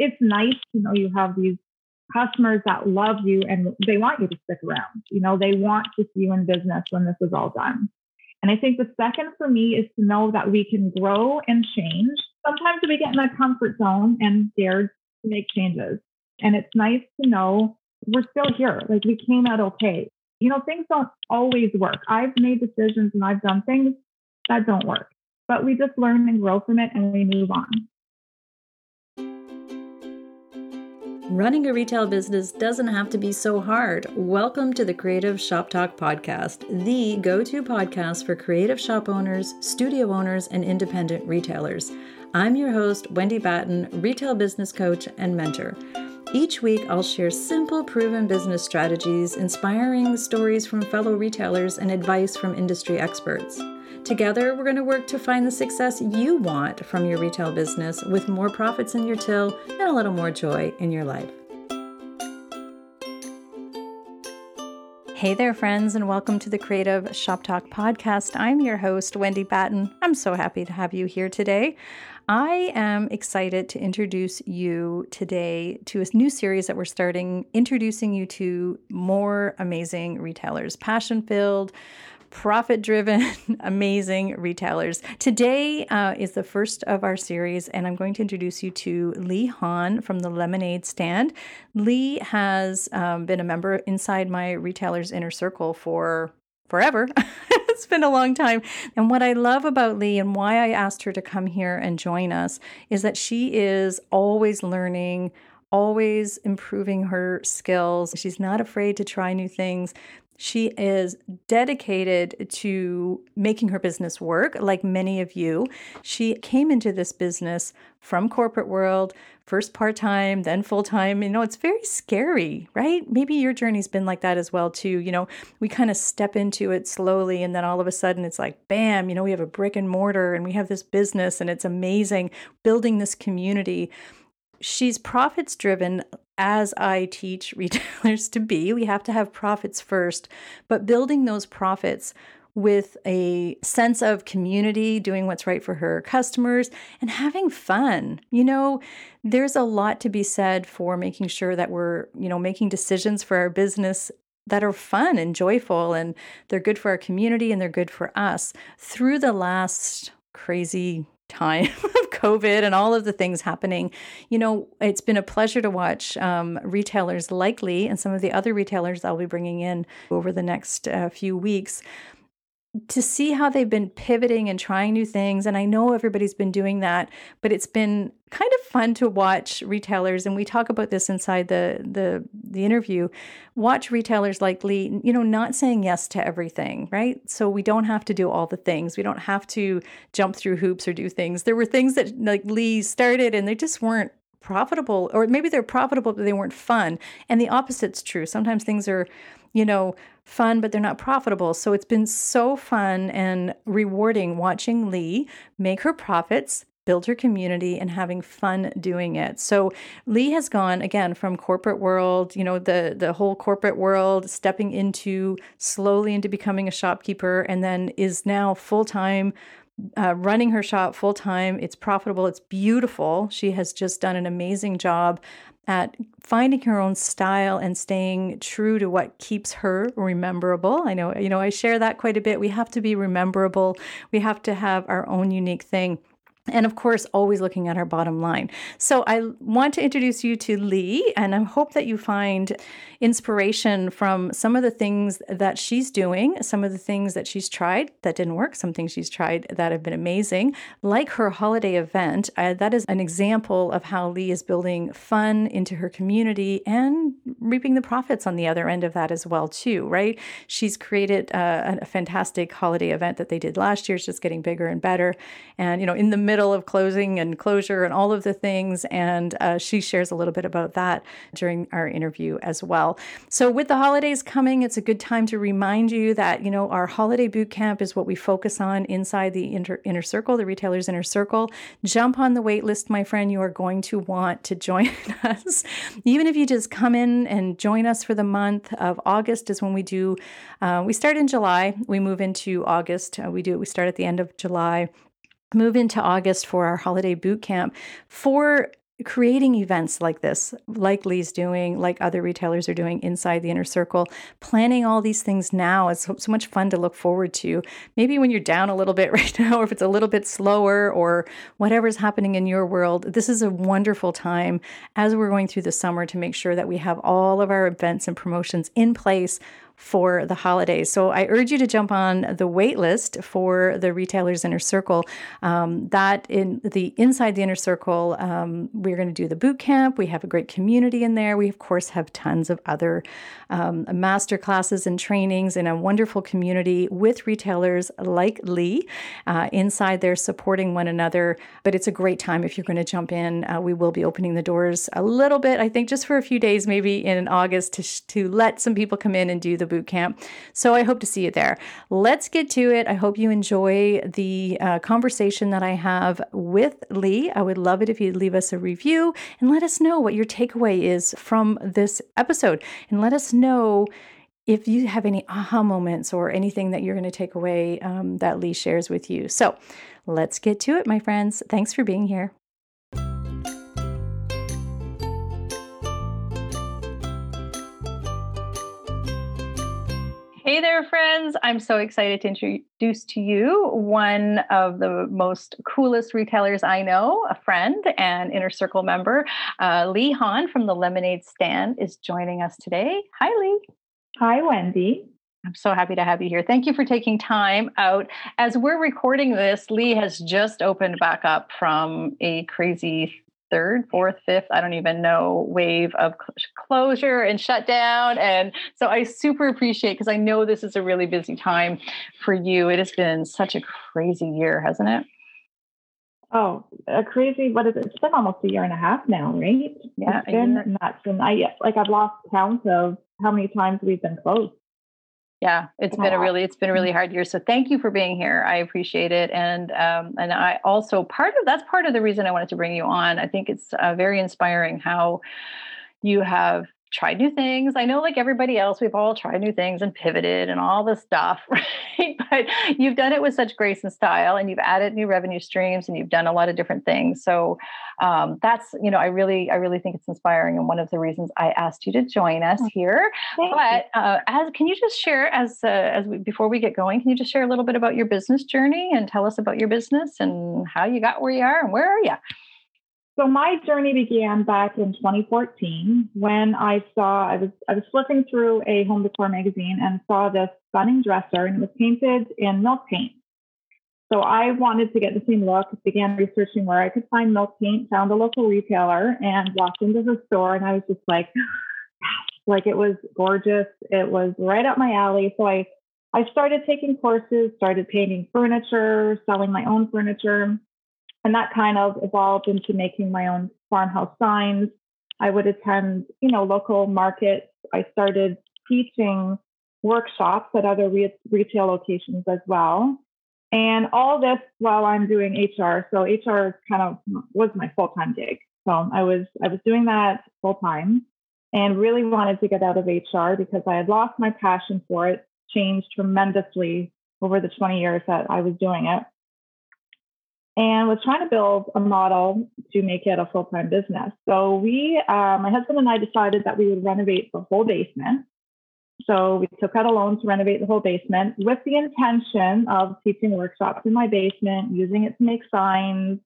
it's nice to know you have these customers that love you and they want you to stick around. You know, they want to see you in business when this is all done. And I think the second for me is to know that we can grow and change. Sometimes we get in a comfort zone and scared to make changes. And it's nice to know we're still here. Like we came out okay. You know, things don't always work. I've made decisions and I've done things that don't work, but we just learn and grow from it and we move on. Running a retail business doesn't have to be so hard. Welcome to the Creative Shop Talk podcast, the go to podcast for creative shop owners, studio owners, and independent retailers. I'm your host, Wendy Batten, retail business coach and mentor. Each week, I'll share simple, proven business strategies, inspiring stories from fellow retailers, and advice from industry experts. Together, we're going to work to find the success you want from your retail business with more profits in your till and a little more joy in your life. Hey there, friends, and welcome to the Creative Shop Talk podcast. I'm your host, Wendy Batten. I'm so happy to have you here today. I am excited to introduce you today to a new series that we're starting, introducing you to more amazing retailers, passion filled, profit driven, amazing retailers. Today uh, is the first of our series, and I'm going to introduce you to Lee Hahn from the Lemonade Stand. Lee has um, been a member inside my retailers inner circle for forever. it's been a long time. And what I love about Lee and why I asked her to come here and join us is that she is always learning always improving her skills. She's not afraid to try new things. She is dedicated to making her business work, like many of you. She came into this business from corporate world, first part-time, then full-time. You know, it's very scary, right? Maybe your journey's been like that as well too. You know, we kind of step into it slowly and then all of a sudden it's like bam, you know, we have a brick and mortar and we have this business and it's amazing building this community she's profits driven as I teach retailers to be. We have to have profits first, but building those profits with a sense of community, doing what's right for her customers, and having fun. You know, there's a lot to be said for making sure that we're, you know, making decisions for our business that are fun and joyful and they're good for our community and they're good for us. Through the last crazy time of COVID and all of the things happening, you know, it's been a pleasure to watch um, retailers like Lee and some of the other retailers I'll be bringing in over the next uh, few weeks to see how they've been pivoting and trying new things. And I know everybody's been doing that, but it's been kind of fun to watch retailers. And we talk about this inside the the the interview. Watch retailers like Lee, you know, not saying yes to everything, right? So we don't have to do all the things. We don't have to jump through hoops or do things. There were things that like Lee started and they just weren't profitable, or maybe they're profitable, but they weren't fun. And the opposite's true. Sometimes things are you know, fun, but they're not profitable. So it's been so fun and rewarding watching Lee make her profits, build her community, and having fun doing it. So Lee has gone again from corporate world, you know, the the whole corporate world, stepping into slowly into becoming a shopkeeper, and then is now full time. Uh, running her shop full time. It's profitable. It's beautiful. She has just done an amazing job at finding her own style and staying true to what keeps her rememberable. I know, you know, I share that quite a bit. We have to be rememberable. We have to have our own unique thing and of course, always looking at our bottom line. So, I want to introduce you to Lee, and I hope that you find inspiration from some of the things that she's doing, some of the things that she's tried that didn't work, some things she's tried that have been amazing, like her holiday event. Uh, that is an example of how Lee is building fun into her community and reaping the profits on the other end of that as well, too. Right? She's created uh, a fantastic holiday event that they did last year. It's just getting bigger and better, and you know, in the middle of closing and closure and all of the things. And uh, she shares a little bit about that during our interview as well. So, with the holidays coming, it's a good time to remind you that, you know, our holiday boot camp is what we focus on inside the inter- inner circle, the retailer's inner circle. Jump on the wait list, my friend. You are going to want to join us. Even if you just come in and join us for the month of August, is when we do, uh, we start in July, we move into August. Uh, we do, we start at the end of July move into August for our holiday boot camp. For creating events like this, like Lee's doing, like other retailers are doing inside the inner circle, planning all these things now is so, much fun to look forward to. Maybe when you're down a little bit right now, or if it's a little bit slower, or whatever's happening in your world, this is a wonderful time as we're going through the summer to make sure that we have all of our events and promotions in place for the holidays. So I urge you to jump on the wait list for the Retailers Inner Circle. Um, that in the inside the Inner Circle, um, we're going to do the boot camp. We have a great community in there. We of course have tons of other um, master classes and trainings in a wonderful community with retailers like Lee uh, inside there supporting one another. But it's a great time if you're going to jump in. Uh, we will be opening the doors a little bit, I think, just for a few days, maybe in August, to, to let some people come in and do the boot camp. So I hope to see you there. Let's get to it. I hope you enjoy the uh, conversation that I have with Lee. I would love it if you'd leave us a review and let us know what your takeaway is from this episode. And let us know if you have any aha moments or anything that you're going to take away um, that Lee shares with you. So let's get to it, my friends. Thanks for being here. Hey there, friends. I'm so excited to introduce to you one of the most coolest retailers I know, a friend and Inner Circle member. Uh, Lee Hahn from the Lemonade Stand is joining us today. Hi, Lee. Hi, Wendy. I'm so happy to have you here. Thank you for taking time out. As we're recording this, Lee has just opened back up from a crazy third, fourth, fifth, I don't even know, wave of closure and shutdown. And so I super appreciate because I know this is a really busy time for you. It has been such a crazy year, hasn't it? Oh, a crazy, what is it? It's been almost a year and a half now, right? Yeah. It's been nuts. And I, like, I've lost count of how many times we've been closed yeah it's been a really it's been a really hard year so thank you for being here. I appreciate it and um, and i also part of that's part of the reason i wanted to bring you on. I think it's uh, very inspiring how you have tried new things. I know, like everybody else, we've all tried new things and pivoted and all this stuff, right? But you've done it with such grace and style, and you've added new revenue streams, and you've done a lot of different things. So um, that's, you know, I really, I really think it's inspiring, and one of the reasons I asked you to join us here. Thank but uh, as can you just share, as uh, as we, before we get going, can you just share a little bit about your business journey and tell us about your business and how you got where you are and where are you? So my journey began back in 2014 when I saw I was I was flipping through a home decor magazine and saw this stunning dresser and it was painted in milk paint. So I wanted to get the same look, began researching where I could find milk paint, found a local retailer and walked into the store and I was just like like it was gorgeous. It was right up my alley. So I I started taking courses, started painting furniture, selling my own furniture and that kind of evolved into making my own farmhouse signs. I would attend, you know, local markets. I started teaching workshops at other re- retail locations as well. And all this while I'm doing HR. So HR kind of was my full-time gig. So I was I was doing that full time and really wanted to get out of HR because I had lost my passion for it, changed tremendously over the 20 years that I was doing it and was trying to build a model to make it a full time business. So we, uh, my husband and I decided that we would renovate the whole basement. So we took out a loan to renovate the whole basement with the intention of teaching workshops in my basement, using it to make signs.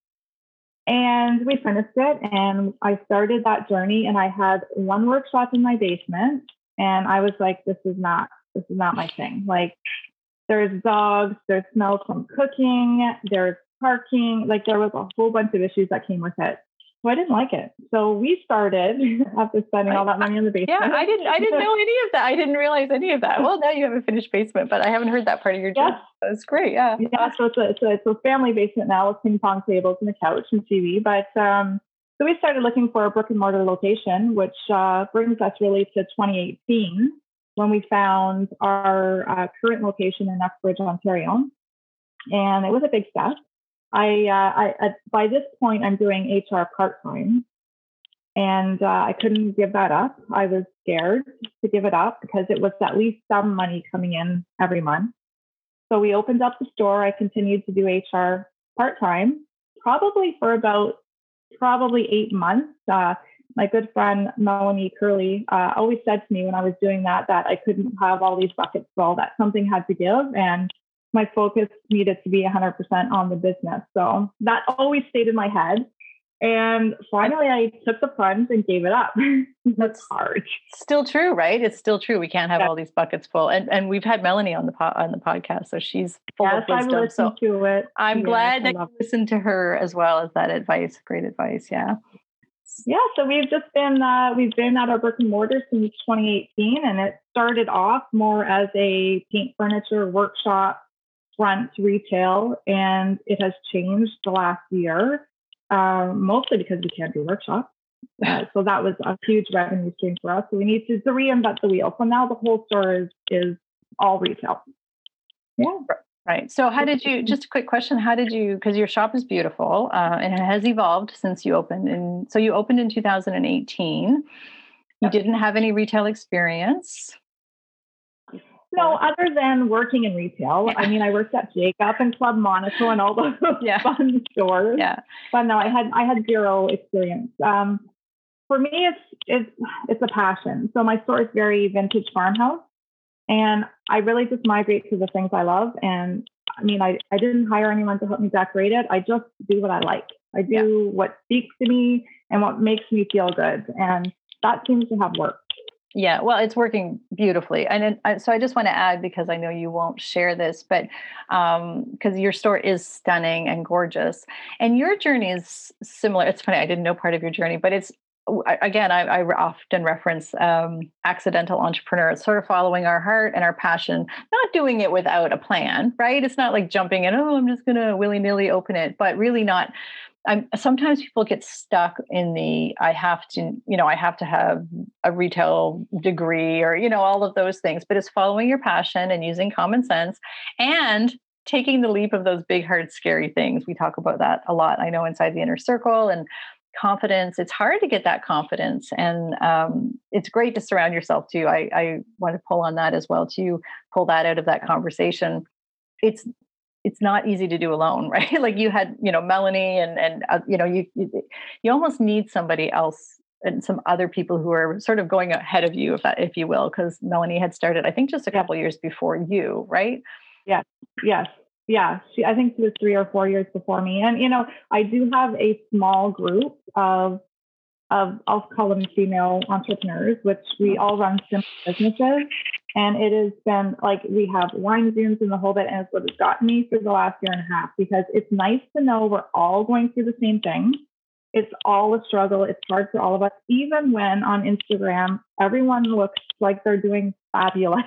And we finished it and I started that journey and I had one workshop in my basement and I was like, this is not, this is not my thing. Like there's dogs, there's smells from cooking, there's parking. Like there was a whole bunch of issues that came with it. So I didn't like it. So we started after spending all that money on the basement. Yeah, I didn't I didn't know any of that. I didn't realize any of that. Well, now you have a finished basement, but I haven't heard that part of your job. Yes. That's great. Yeah. Yeah. So it's a, it's a, it's a family basement now with ping pong tables and a couch and TV. But um, so we started looking for a brick and mortar location, which uh, brings us really to 2018 when we found our uh, current location in Uxbridge, Ontario. And it was a big step. I, uh, I by this point I'm doing HR part time, and uh, I couldn't give that up. I was scared to give it up because it was at least some money coming in every month. So we opened up the store. I continued to do HR part time, probably for about probably eight months. Uh, my good friend Melanie Curley uh, always said to me when I was doing that that I couldn't have all these buckets full, that something had to give, and my focus needed to be 100% on the business. So that always stayed in my head. And finally, I took the plunge and gave it up. That's hard. Still true, right? It's still true. We can't have yeah. all these buckets full. And and we've had Melanie on the po- on the podcast, so she's full yes, of wisdom. I've listened so to it. I'm glad that you listened to her as well as that advice. Great advice. Yeah. Yeah, so we've just been uh, we've been at our brick and mortar since 2018, and it started off more as a paint furniture workshop front retail, and it has changed the last year, uh, mostly because we can't do workshops. Uh, so that was a huge revenue stream for us. So we need to, to reinvent the wheel. So now the whole store is is all retail. Yeah. Right. So, how did you? Just a quick question: How did you? Because your shop is beautiful uh, and it has evolved since you opened. And so, you opened in 2018. You yep. didn't have any retail experience. No, other than working in retail. I mean, I worked at Jacob and Club Monaco and all those yeah. fun stores. Yeah. But no, I had I had zero experience. Um, for me, it's it's it's a passion. So my store is very vintage farmhouse. And I really just migrate to the things I love. And I mean, I, I didn't hire anyone to help me decorate it. I just do what I like. I do yeah. what speaks to me and what makes me feel good. And that seems to have worked. Yeah, well, it's working beautifully, and it, so I just want to add because I know you won't share this, but because um, your store is stunning and gorgeous, and your journey is similar. It's funny I didn't know part of your journey, but it's again, I, I often reference um, accidental entrepreneurs, sort of following our heart and our passion, not doing it without a plan, right? It's not like jumping in, oh, I'm just going to willy nilly open it, but really not. I'm, sometimes people get stuck in the I have to, you know, I have to have a retail degree or, you know, all of those things, but it's following your passion and using common sense and taking the leap of those big, hard, scary things. We talk about that a lot. I know inside the inner circle and confidence it's hard to get that confidence and um, it's great to surround yourself too I, I want to pull on that as well to pull that out of that conversation. It's it's not easy to do alone right? Like you had you know melanie and and uh, you know you, you you almost need somebody else and some other people who are sort of going ahead of you if that if you will because melanie had started i think just a couple years before you right? Yes yes yeah, she, I think she was three or four years before me. And, you know, I do have a small group of, of, I'll call them female entrepreneurs, which we all run simple businesses. And it has been like we have wine zooms in the whole bit, and it's what has gotten me for the last year and a half because it's nice to know we're all going through the same thing. It's all a struggle. It's hard for all of us, even when on Instagram, everyone looks like they're doing fabulous.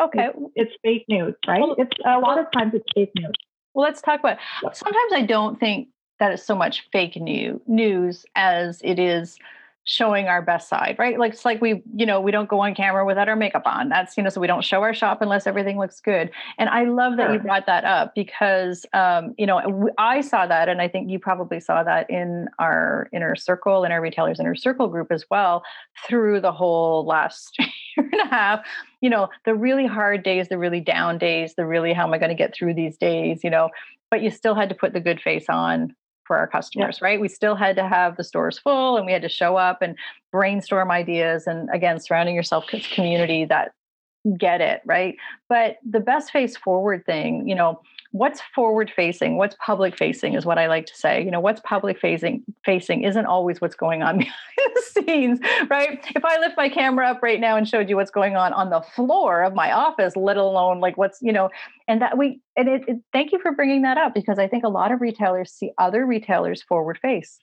Okay. It's, it's fake news, right? Well, it's a lot of times it's fake news. Well, let's talk about. Sometimes I don't think that it's so much fake new news as it is showing our best side, right? Like it's like we, you know, we don't go on camera without our makeup on. That's, you know, so we don't show our shop unless everything looks good. And I love that sure. you brought that up because, um, you know, I saw that, and I think you probably saw that in our inner circle, in our retailers inner circle group as well, through the whole last year and a half. You know, the really hard days, the really down days, the really how am I going to get through these days? You know, but you still had to put the good face on for our customers, yeah. right? We still had to have the stores full and we had to show up and brainstorm ideas and again, surrounding yourself with community that get it, right? But the best face forward thing, you know, what's forward facing what's public facing is what i like to say you know what's public facing facing isn't always what's going on behind the scenes right if i lift my camera up right now and showed you what's going on on the floor of my office let alone like what's you know and that we and it, it thank you for bringing that up because i think a lot of retailers see other retailers forward face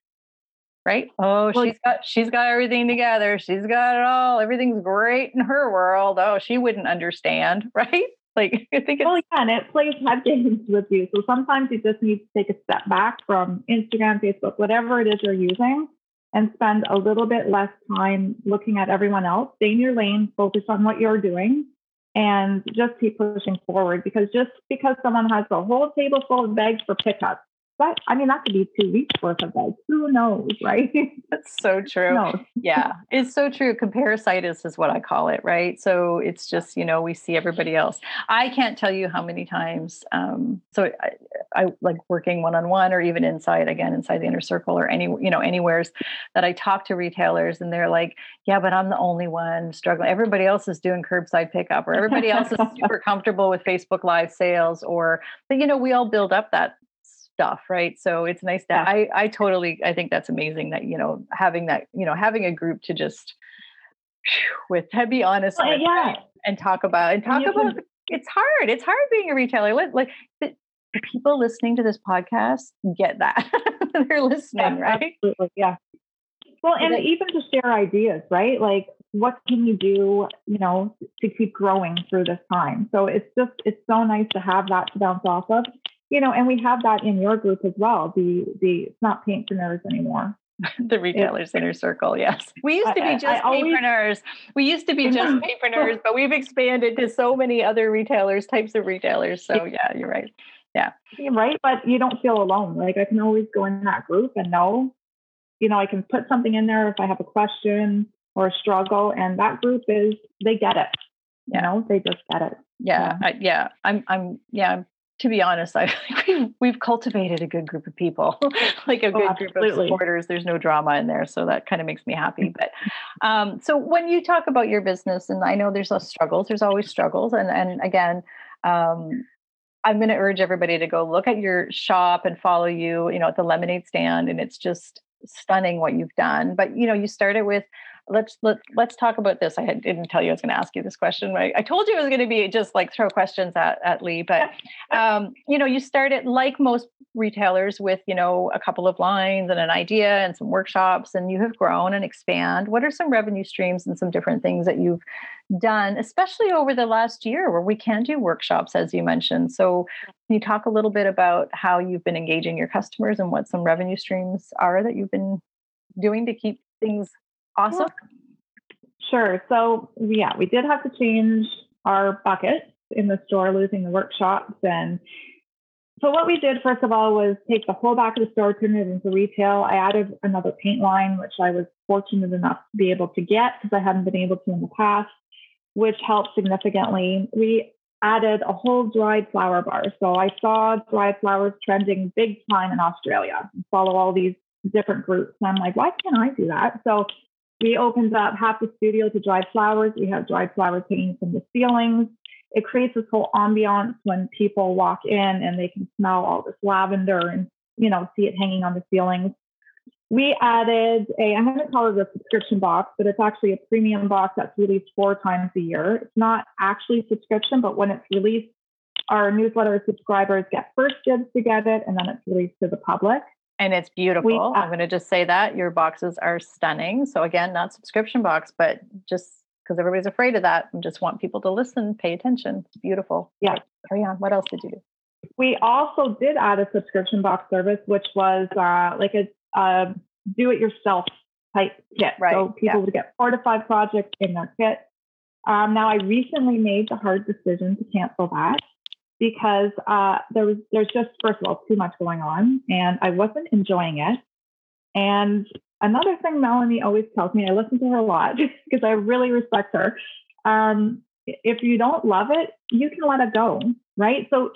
right? Oh, well, she's got she's got everything together. She's got it all. Everything's great in her world. Oh, she wouldn't understand, right? Like I think it's well, yeah, and it plays head games with you. So sometimes you just need to take a step back from Instagram, Facebook, whatever it is you're using, and spend a little bit less time looking at everyone else. Stay in your lane, focus on what you're doing, and just keep pushing forward. Because just because someone has a whole table full of bags for pickup that I mean that could be two weeks worth of beds. Who knows, right? That's so true. No. yeah, it's so true. Comparisitis is what I call it, right? So it's just you know we see everybody else. I can't tell you how many times. Um, so I, I like working one on one or even inside again inside the inner circle or any you know anywheres that I talk to retailers and they're like, yeah, but I'm the only one struggling. Everybody else is doing curbside pickup or everybody else is super comfortable with Facebook Live sales or but you know we all build up that stuff right? So it's nice that i i totally i think that's amazing that you know having that you know having a group to just with to be honest well, with, yeah. and talk about and talk and about can, it's hard it's hard being a retailer. Like the, the people listening to this podcast get that. They're listening yeah, right? absolutely. yeah. Well and then, even to share ideas right? Like what can you do you know to keep growing through this time? So it's just it's so nice to have that to bounce off of you know, and we have that in your group as well. The the it's not paintpreneurs anymore. the retailers inner circle, yes. We used to be just paintpreneurs. We used to be just paintpreneurs, but we've expanded to so many other retailers, types of retailers. So yeah, you're right. Yeah. Right. But you don't feel alone. Like I can always go in that group and know, you know, I can put something in there if I have a question or a struggle. And that group is they get it. You know, they just get it. Yeah. Yeah. I, yeah. I'm I'm yeah, I'm to be honest, I we've, we've cultivated a good group of people, like a oh, good group of supporters. There's no drama in there, so that kind of makes me happy. But um, so when you talk about your business, and I know there's a struggles, there's always struggles, and and again, um, I'm going to urge everybody to go look at your shop and follow you, you know, at the lemonade stand, and it's just stunning what you've done. But you know, you started with let's let, let's talk about this. I had, didn't tell you I was going to ask you this question. Right? I told you it was going to be just like throw questions at, at Lee, but um, you know, you started like most retailers with you know a couple of lines and an idea and some workshops, and you have grown and expand. What are some revenue streams and some different things that you've done, especially over the last year, where we can do workshops, as you mentioned? So, can you talk a little bit about how you've been engaging your customers and what some revenue streams are that you've been doing to keep things awesome? Sure. So, yeah, we did have to change our buckets in the store, losing the workshops. And so, what we did, first of all, was take the whole back of the store, turn it into retail. I added another paint line, which I was fortunate enough to be able to get because I hadn't been able to in the past, which helped significantly. We added a whole dried flower bar. So, I saw dried flowers trending big time in Australia, follow all these different groups. And I'm like, why can't I do that? So, we opened up half the studio to dried flowers. We have dried flowers hanging from the ceilings. It creates this whole ambiance when people walk in and they can smell all this lavender and you know see it hanging on the ceilings. We added a I'm going to call it a subscription box, but it's actually a premium box that's released four times a year. It's not actually subscription, but when it's released, our newsletter subscribers get first dibs to get it, and then it's released to the public and it's beautiful. We, uh, I'm going to just say that your boxes are stunning. So again, not subscription box, but just because everybody's afraid of that, and just want people to listen, pay attention. It's beautiful. Yeah. Carry on. What else did you do? We also did add a subscription box service, which was uh, like a, a do-it-yourself type kit. Right. So people yeah. would get four to five projects in their kit. Um, now, I recently made the hard decision to cancel that because uh, there was there's just first of all too much going on, and I wasn't enjoying it. And another thing Melanie always tells me, I listen to her a lot because I really respect her. Um, if you don't love it, you can let it go, right? So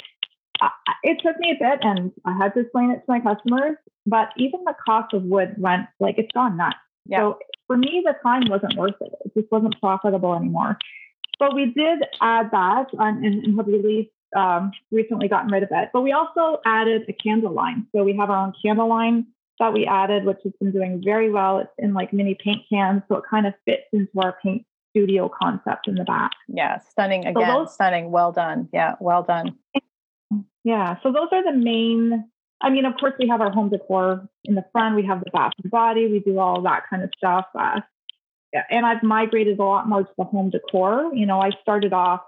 uh, it took me a bit, and I had to explain it to my customers. But even the cost of wood went like it's gone nuts. Yeah. So for me, the time wasn't worth it. It just wasn't profitable anymore. But we did add that and, and have released um, recently gotten rid of it. But we also added a candle line. So we have our own candle line that we added, which has been doing very well. It's in like mini paint cans, so it kind of fits into our paint studio concept in the back. Yeah, stunning again. So those, stunning. Well done. Yeah, well done. Yeah. So those are the main. I mean, of course, we have our home decor in the front. We have the bath and body. We do all that kind of stuff. Uh, and I've migrated a lot more to the home decor. You know, I started off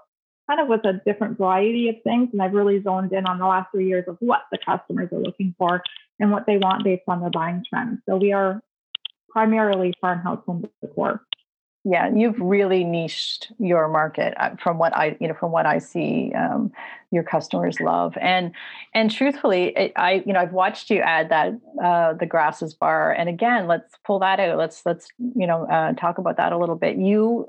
kind of with a different variety of things. And I've really zoned in on the last three years of what the customers are looking for and what they want based on their buying trends. So we are primarily farmhouse home decor. yeah you've really niched your market uh, from what i you know from what i see um, your customers love and and truthfully it, i you know i've watched you add that uh, the grasses bar and again let's pull that out let's let's you know uh, talk about that a little bit you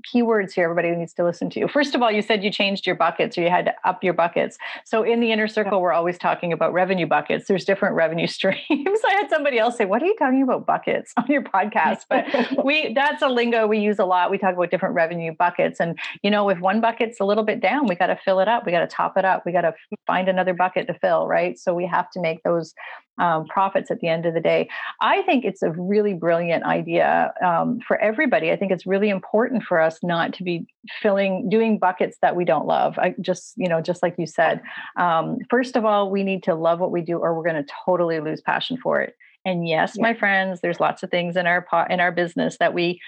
keywords here everybody needs to listen to. you. First of all, you said you changed your buckets or you had to up your buckets. So in the inner circle, we're always talking about revenue buckets. There's different revenue streams. I had somebody else say, What are you talking about buckets on your podcast? But we that's a lingo we use a lot. We talk about different revenue buckets. And you know, if one bucket's a little bit down, we got to fill it up. We got to top it up. We got to find another bucket to fill, right? So we have to make those um, profits at the end of the day. I think it's a really brilliant idea um, for everybody. I think it's really important for us not to be filling, doing buckets that we don't love. I just, you know, just like you said, um, first of all, we need to love what we do, or we're going to totally lose passion for it. And yes, yeah. my friends, there's lots of things in our pot in our business that we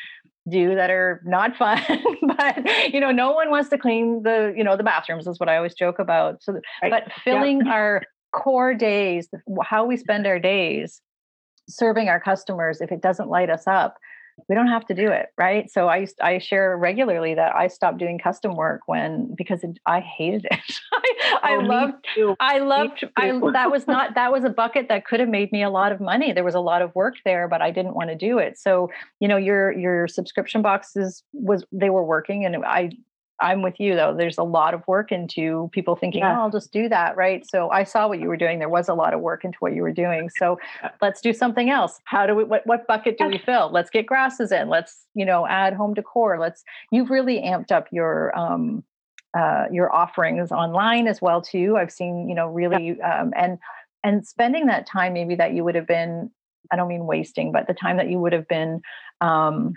do that are not fun but you know no one wants to clean the you know the bathrooms is what i always joke about so right. but filling yeah. our core days, how we spend our days serving our customers, if it doesn't light us up, we don't have to do it, right? So I I share regularly that I stopped doing custom work when because it, I hated it. I, I oh, loved I loved I that was not that was a bucket that could have made me a lot of money. There was a lot of work there, but I didn't want to do it. So you know your your subscription boxes was they were working, and I I'm with you though. There's a lot of work into people thinking, yeah. oh, I'll just do that. Right. So I saw what you were doing. There was a lot of work into what you were doing. So let's do something else. How do we, what, what bucket do we fill? Let's get grasses in. Let's, you know, add home decor. Let's, you've really amped up your, um, uh, your offerings online as well too. I've seen, you know, really, um, and, and spending that time maybe that you would have been, I don't mean wasting, but the time that you would have been, um,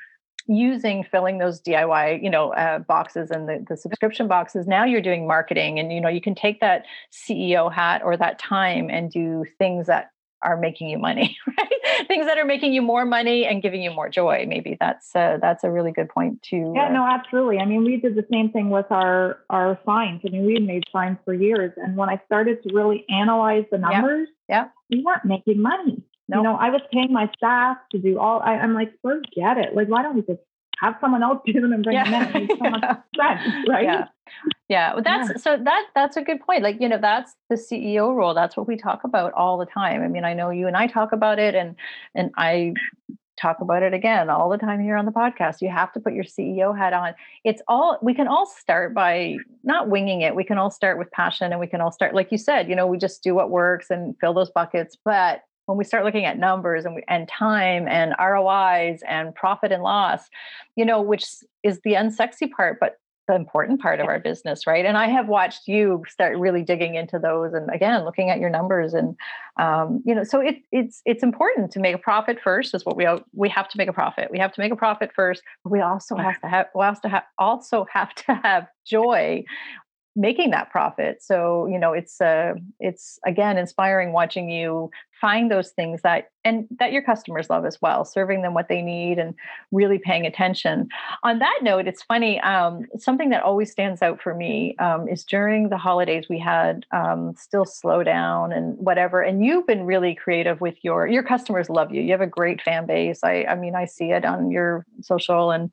using filling those DIY, you know, uh, boxes and the, the subscription boxes, now you're doing marketing and, you know, you can take that CEO hat or that time and do things that are making you money, right? Things that are making you more money and giving you more joy. Maybe that's uh, that's a really good point to. Yeah, uh, no, absolutely. I mean, we did the same thing with our our signs. I mean, we made signs for years, and when I started to really analyze the numbers, yeah, yeah. we weren't making money. Nope. You know, I was paying my staff to do all. I, am like, forget it. Like, why don't we just have someone else do them and bring yeah. them in? It so much sense, right? Yeah. Yeah, well, that's yeah. so that that's a good point. Like you know, that's the CEO role. That's what we talk about all the time. I mean, I know you and I talk about it, and and I talk about it again all the time here on the podcast. You have to put your CEO hat on. It's all we can all start by not winging it. We can all start with passion, and we can all start, like you said, you know, we just do what works and fill those buckets. But when we start looking at numbers and, and time and ROIs and profit and loss, you know, which is the unsexy part, but the important part of our business, right? And I have watched you start really digging into those, and again, looking at your numbers, and um, you know, so it, it's it's important to make a profit first. Is what we we have to make a profit. We have to make a profit first. But we also have to have we also have also have to have joy making that profit. So you know it's uh it's again inspiring watching you find those things that and that your customers love as well serving them what they need and really paying attention. On that note it's funny um, something that always stands out for me um, is during the holidays we had um, still slow down and whatever and you've been really creative with your your customers love you. You have a great fan base. I i mean i see it on your social and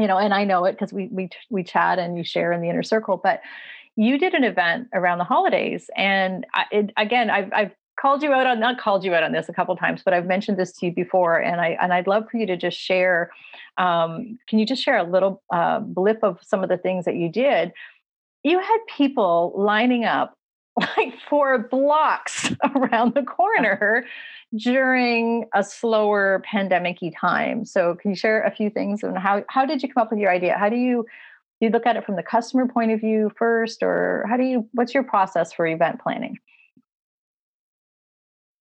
you know, and I know it because we we we chat and you share in the inner circle. But you did an event around the holidays, and I, it, again, I've I've called you out on not called you out on this a couple times, but I've mentioned this to you before, and I and I'd love for you to just share. Um, can you just share a little uh, blip of some of the things that you did? You had people lining up like for blocks around the corner during a slower pandemic-y time. So can you share a few things and how how did you come up with your idea? How do you do you look at it from the customer point of view first or how do you what's your process for event planning?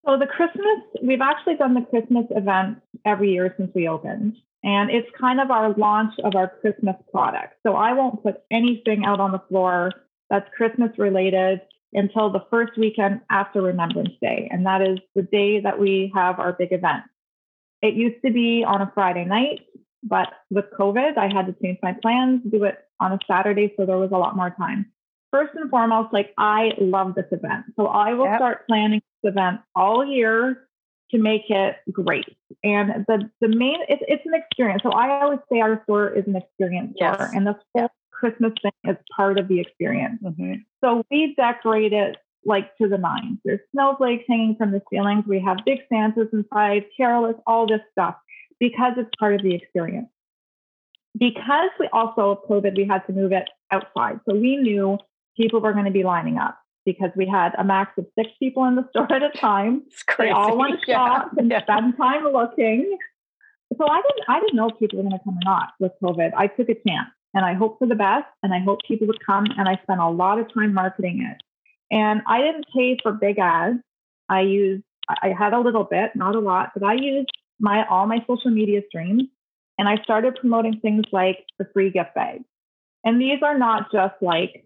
So the Christmas, we've actually done the Christmas event every year since we opened. And it's kind of our launch of our Christmas product. So I won't put anything out on the floor that's Christmas related until the first weekend after Remembrance Day. And that is the day that we have our big event. It used to be on a Friday night, but with COVID, I had to change my plans, do it on a Saturday. So there was a lot more time. First and foremost, like I love this event. So I will yep. start planning this event all year to make it great. And the the main it's it's an experience. So I always say our store is an experience Yes. store, and the whole Christmas thing is part of the experience. Mm-hmm. So we decorate it like to the nines. There's snowflakes hanging from the ceilings. We have big Santas inside, carolers, all this stuff because it's part of the experience. Because we also of COVID, we had to move it outside. So we knew people were going to be lining up because we had a max of six people in the store at a time. It's They all want to Yeah, shop and yeah. spend time looking. So I didn't I didn't know if people were going to come or not with COVID. I took a chance and I hope for the best and I hope people would come and I spent a lot of time marketing it. And I didn't pay for big ads. I used I had a little bit, not a lot, but I used my all my social media streams and I started promoting things like the free gift bags. And these are not just like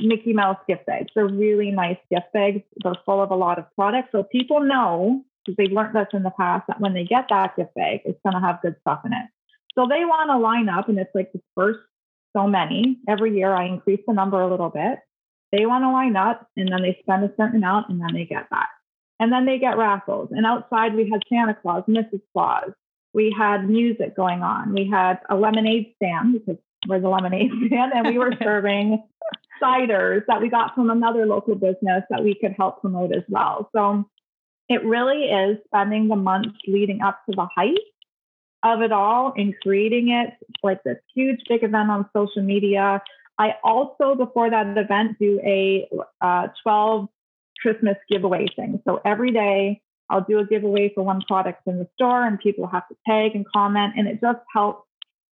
Mickey Mouse gift bags. They're really nice gift bags. They're full of a lot of products. So people know, because they've learned this in the past, that when they get that gift bag, it's going to have good stuff in it. So they want to line up, and it's like the first so many. Every year I increase the number a little bit. They want to line up, and then they spend a certain amount, and then they get that. And then they get raffles. And outside we had Santa Claus, Mrs. Claus. We had music going on. We had a lemonade stand because we're the lemonade stand, and we were serving ciders that we got from another local business that we could help promote as well. So it really is spending the months leading up to the height of it all in creating it like this huge big event on social media. I also, before that event, do a uh, 12 Christmas giveaway thing. So every day I'll do a giveaway for one product in the store and people have to tag and comment and it just helps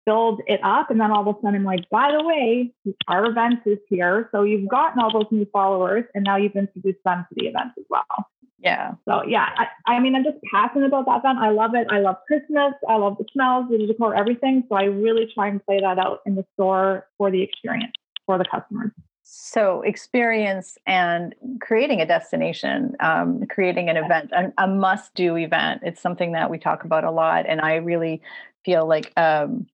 build it up. And then all of a sudden I'm like, by the way, our event is here. So you've gotten all those new followers and now you've introduced them to the event as well. Yeah. So yeah, I, I mean, I'm just passionate about that event. I love it. I love Christmas. I love the smells, the decor, everything. So I really try and play that out in the store for the experience for the customers. So experience and creating a destination, um, creating an event, a, a must-do event. It's something that we talk about a lot, and I really feel like, um,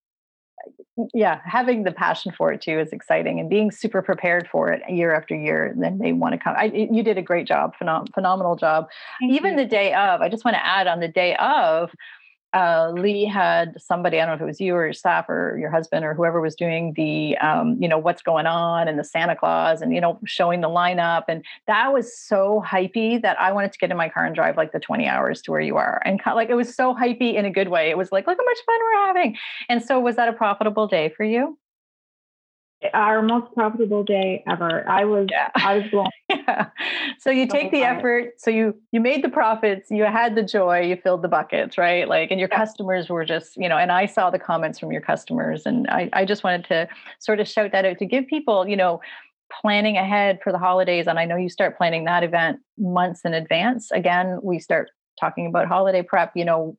yeah, having the passion for it too is exciting, and being super prepared for it year after year. Then they want to come. I, you did a great job, phenom- phenomenal job. Thank Even you. the day of, I just want to add on the day of. Uh, Lee had somebody, I don't know if it was you or your staff or your husband or whoever was doing the, um, you know, what's going on and the Santa Claus and, you know, showing the lineup. And that was so hypey that I wanted to get in my car and drive like the 20 hours to where you are. And like it was so hypey in a good way. It was like, look how much fun we're having. And so, was that a profitable day for you? Our most profitable day ever. I was Yeah. I was blown. yeah. So you take the effort. So you you made the profits. You had the joy. You filled the buckets, right? Like, and your Yeah. customers were just, you know. And I saw the comments from your customers, and I I just wanted to sort of shout that out to give people, you know, planning ahead for the holidays. And I know you start planning that event months in advance. Again, we start talking about holiday prep, you know,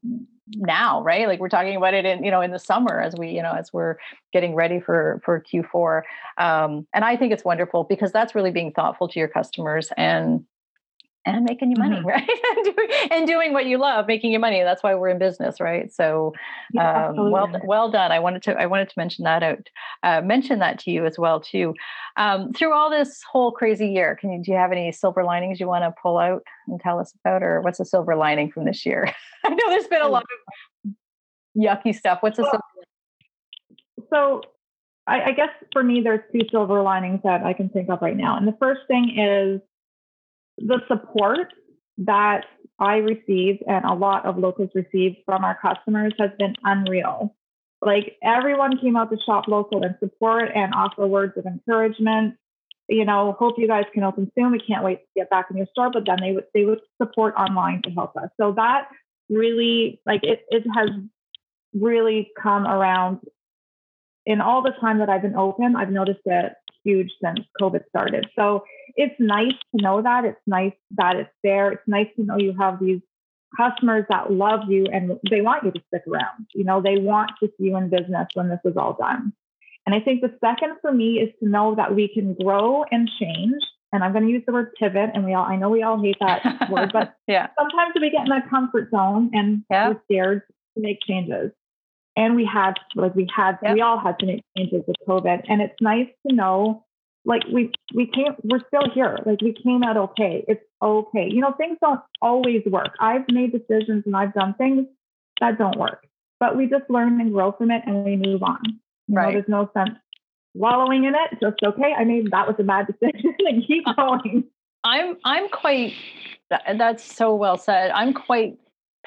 now, right? Like we're talking about it in, you know, in the summer as we, you know, as we're getting ready for for Q4. Um, and I think it's wonderful because that's really being thoughtful to your customers and and making you money, Mhm. right? and, doing, and doing what you love, making your money. That's why we're in business, right? So, Yeah, um, well, well done. I wanted to, I wanted to mention that out, uh, mention that to you as well too. Um, through all this whole crazy year, can you, do you have any silver linings you want to pull out and tell us about, or what's a silver lining from this year? I know there's been a lot of yucky stuff. What's a Well, silver? So I, I guess for me, there's two silver linings that I can think of right now. And the first thing is the support that I received and a lot of locals received from our customers has been unreal. Like everyone came out to shop local and support and offer words of encouragement. You know, hope you guys can open soon. We can't wait to get back in your store. But then they would they would support online to help us. So that really like it it has really come around in all the time that I've been open, I've noticed it huge since COVID started. So it's nice to know that. It's nice that it's there. It's nice to know you have these customers that love you and they want you to stick around. You know, they want to see you in business when this is all done. And I think the second for me is to know that we can grow and change. And I'm going to use the word pivot. And we all, I know we all hate that word, but yeah. sometimes we get in a comfort zone and Yeah. we're scared to make changes. And we had, like, we had, Yep. we all had some make changes with COVID. And it's nice to know like we we came we're still here. Like we came out okay. It's okay. You know things don't always work. I've made decisions and i've done things that don't work. But we just learn and grow from it and we move on. You right. know there's no sense wallowing in it. Just okay i made that was a bad decision and keep uh, going. I'm i'm quite that's so well said. I'm quite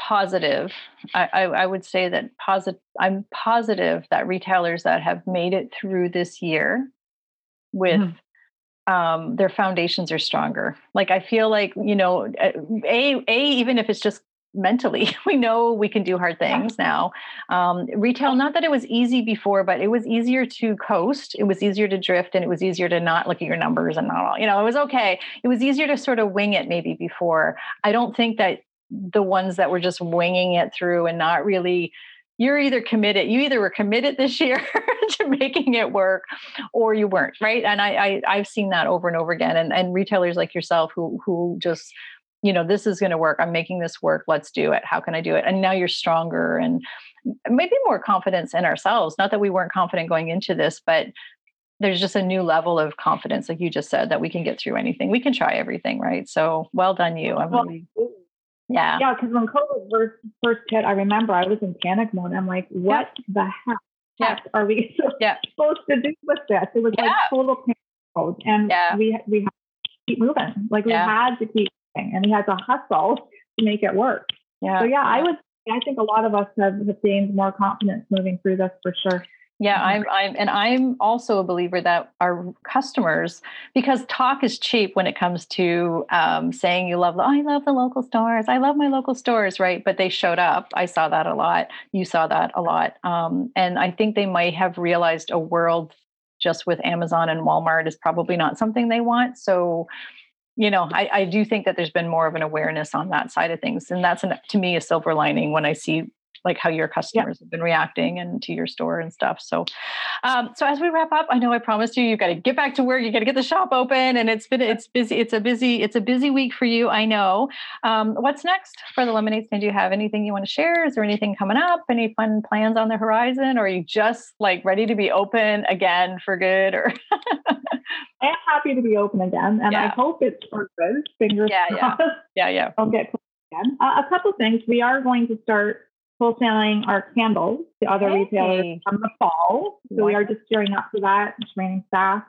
positive I, I, I would say that positive i'm positive that retailers that have made it through this year with mm. um, their foundations are stronger. Like I feel like you know, a a even if it's just mentally we know we can do hard things now um, retail not that it was easy before but it was easier to coast it was easier to drift and it was easier to not look at your numbers and not all you know it was okay it was easier to sort of wing it maybe before i don't think that the ones that were just winging it through and not really you're either committed you either were committed this year to making it work or you weren't right? And I, I have seen that over and over again and and retailers like yourself who who just you know this is going to work i'm making this work let's do it how can i do it? And now you're stronger and maybe more confidence in ourselves not that we weren't confident going into this but there's just a new level of confidence like you just said that we can get through anything we can try everything right? So well done you i'm well, really yeah. Yeah, because when COVID first first hit, I remember I was in panic mode. I'm like, what the heck yeah. are we yeah. supposed to do with this? It was like total panic mode. And yeah. we we had to keep moving. Like we had to keep moving and we had to hustle to make it work. Yeah. So yeah, I would I think a lot of us have, have gained more confidence moving through this for sure. Yeah, I'm, I'm, and I'm also a believer that our customers, because talk is cheap when it comes to um, saying you love, oh, I love the local stores, I love my local stores, right? But they showed up. I saw that a lot. You saw that a lot, um, and I think they might have realized a world just with Amazon and Walmart is probably not something they want. So, you know, I, I do think that there's been more of an awareness on that side of things, and that's an, to me a silver lining when I see like how your customers yeah. have been reacting and to your store and stuff. So, um, so as we wrap up, I know I promised you, you've got to get back to work. You got to get the shop open, and it's been it's busy. It's a busy it's a busy week for you. I know. Um, what's next for the lemonade stand? Do you have anything you want to share? Is there anything coming up? Any fun plans on the horizon? Or are you just like ready to be open again for good? Or I'm happy to be open again, and yeah. I hope it's for good. Fingers yeah, crossed. Yeah, yeah, yeah. I'll get again. Uh, a couple things. We are going to start wholesaling our candles to other hey. retailers from the fall. So we are just gearing up for that, training staff.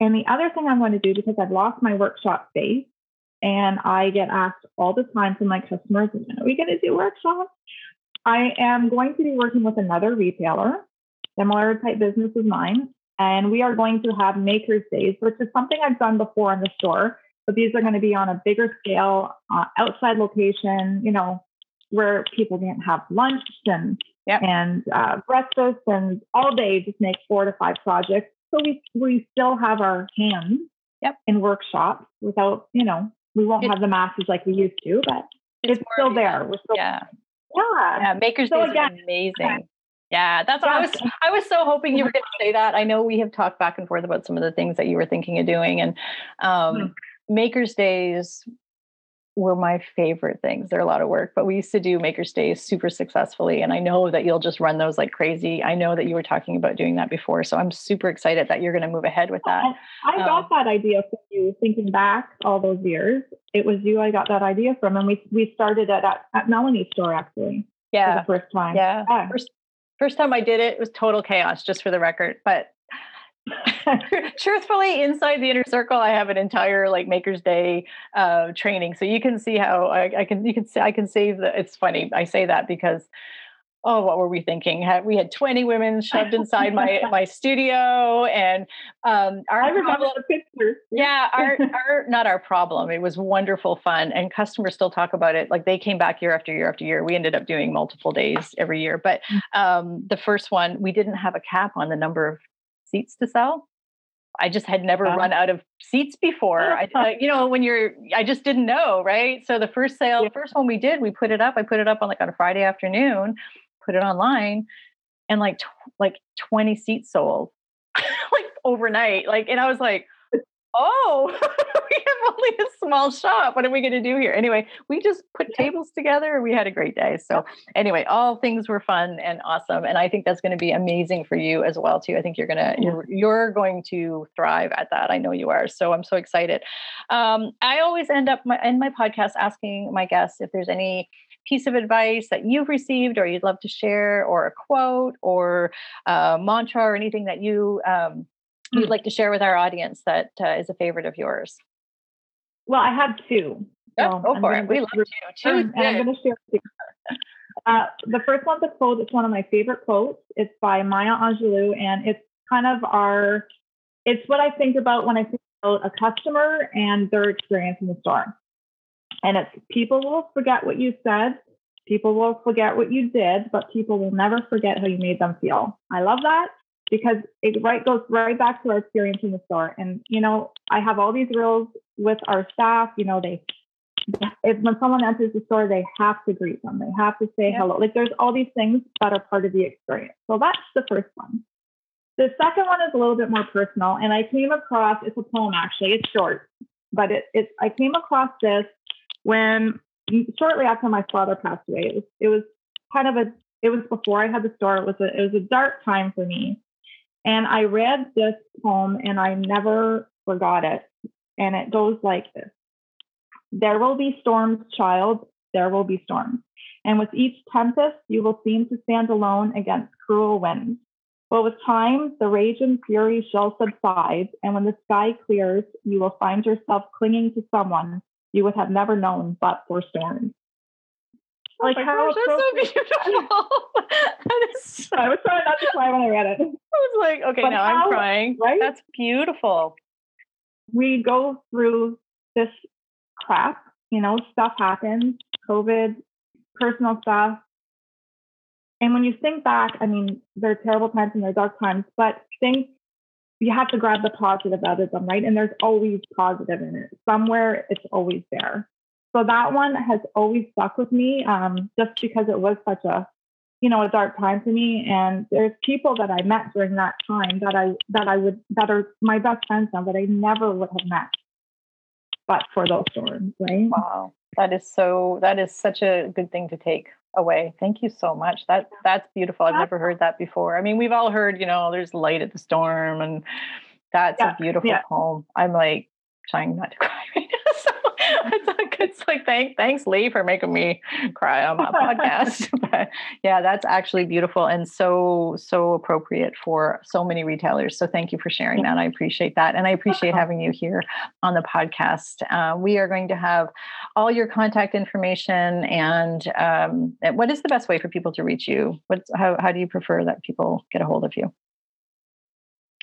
And the other thing I'm going to do, because I've lost my workshop space, and I get asked all the time from my customers, when are we going to do workshops? I am going to be working with another retailer, similar type business as mine, and we are going to have makers days, which is something I've done before in the store, but these are going to be on a bigger scale, uh, outside location, you know, where people didn't have lunch and yep. and uh, breakfast and all day just make four to five projects. So we we still have our hands yep. in workshops without you know we won't have the masses like we used to, but it's, it's still there. We're still yeah yeah yeah Makers so Days again, amazing. Yeah, that's what I was. I was so hoping you were going to say that. I know we have talked back and forth about some of the things that you were thinking of doing, and um, mm-hmm. Makers Days were my favorite things. They're a lot of work, but we used to do Maker's Days super successfully. And I know that you'll just run those like crazy. I know that you were talking about doing that before. So I'm super excited that you're going to move ahead with that. I, got um, that idea from you thinking back all those years. It was you I got that idea from. And we, we started at, at, at Melanie's store actually. Yeah. For the first time. Yeah. yeah. First, first time I did it, it was total chaos, just for the record. But truthfully inside the inner circle i have an entire like makers day uh, training. So you can see how I, I, can you can see i can save the it's funny i say that because oh what were we thinking? We had 20 women shoved inside my my studio and um our I remember problem, the yeah our our not our problem it was wonderful fun and customers still talk about it like they came back year after year after year. We ended up doing multiple days every year but mm. um the first one we didn't have a cap on the number of seats to sell. I just had never run out of seats before. I, uh, you know, when you're, I just didn't know, right? So the first sale, the first one we did, we put it up. I put it up on like on a Friday afternoon, put it online, and like tw- like twenty seats sold, like overnight. Like, and I was like, oh, we have only a small shop. What are we going to do here? Anyway, we just put tables together. We had a great day. So, anyway, all things were fun and awesome, and I think that's going to be amazing for you as well too. I think you're gonna you're you're going to thrive at that. I know you are. So I'm so excited. Um, I always end up my in my podcast asking my guests if there's any piece of advice that you've received or you'd love to share or a quote or a mantra or anything that you um, you'd mm. like to share with our audience that uh, is a favorite of yours? Well, I have two. So go for it. We love you. Two. And I'm going to share two. Uh, the first one's a quote. It's one of my favorite quotes. It's by Maya Angelou, and it's kind of our. It's what I think about when I think about a customer and their experience in the store. And it's people will forget what you said, people will forget what you did, but people will never forget how you made them feel. I love that because it right goes right back to our experience in the store. And you know, I have all these rules with our staff. You know, they if when someone enters the store, they have to greet them. They have to say yeah. hello. Like there's all these things that are part of the experience. So that's the first one. The second one is a little bit more personal, and I came across it's a poem actually. It's short, but it, it I came across this when mm, shortly after my father passed away. It was it was kind of a it was before I had the store. It was a it was a dark time for me. And I read this poem and I never forgot it. And it goes like this There will be storms, child, there will be storms. And with each tempest, you will seem to stand alone against cruel winds. But with time, the rage and fury shall subside. And when the sky clears, you will find yourself clinging to someone you would have never known but for storms. Oh like how gosh, that's so beautiful. that is I was trying not to cry when I read it. I was like, okay, but now how, I'm crying. Right? That's beautiful. We go through this crap, you know, stuff happens, COVID, personal stuff. And when you think back, I mean, there are terrible times and there are dark times, but think you have to grab the positive out of them, right? And there's always positive in it. Somewhere it's always there. So that one has always stuck with me, um, just because it was such a, you know, a dark time for me. And there's people that I met during that time that I that I would that are my best friends now that I never would have met, but for those storms, right? Wow, that is so. That is such a good thing to take away. Thank you so much. That that's beautiful. I've never heard that before. I mean, we've all heard, you know, there's light at the storm, and that's yeah, a beautiful yeah. poem. I'm like trying not to cry right now. So it's like thank, thanks lee for making me cry on my podcast. But yeah that's actually beautiful and so so appropriate for so many retailers. So thank you for sharing that. I appreciate that. And i appreciate having you here on the podcast. Uh, we are going to have all your contact information and um, what is the best way for people to reach you? What's how, how do you prefer that people get a hold of you?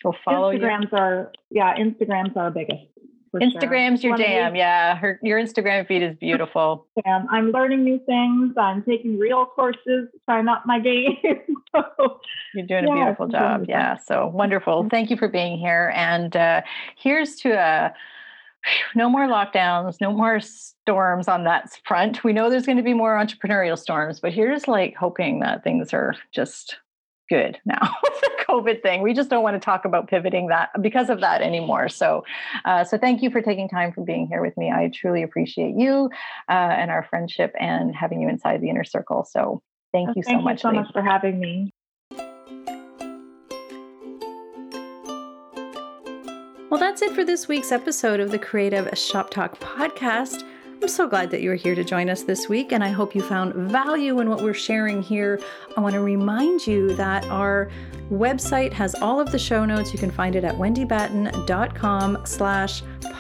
Go follow instagrams you. are yeah instagrams are biggest Instagram's sure. your jam. Yeah. Her, your Instagram feed is beautiful. Yeah. I'm learning new things. I'm taking real courses, trying up my game. so, You're doing yeah, a beautiful job. Yeah. So wonderful. Thank you for being here. And uh, here's to a uh, no more lockdowns, no more storms on that front. We know there's going to be more entrepreneurial storms, but here's like hoping that things are just good now with the COVID thing. We just don't want to talk about pivoting that because of that anymore. So, uh, so thank you for taking time for being here with me. I truly appreciate you uh, and our friendship and having you inside the inner circle. So, thank you thank so much. so much for having me. Well, that's it for this week's episode of the Creative Shop Talk podcast. I'm so glad that you're here to join us this week, and I hope you found value in what we're sharing here. I want to remind you that our website has all of the show notes. You can find it at wendybatten.com slash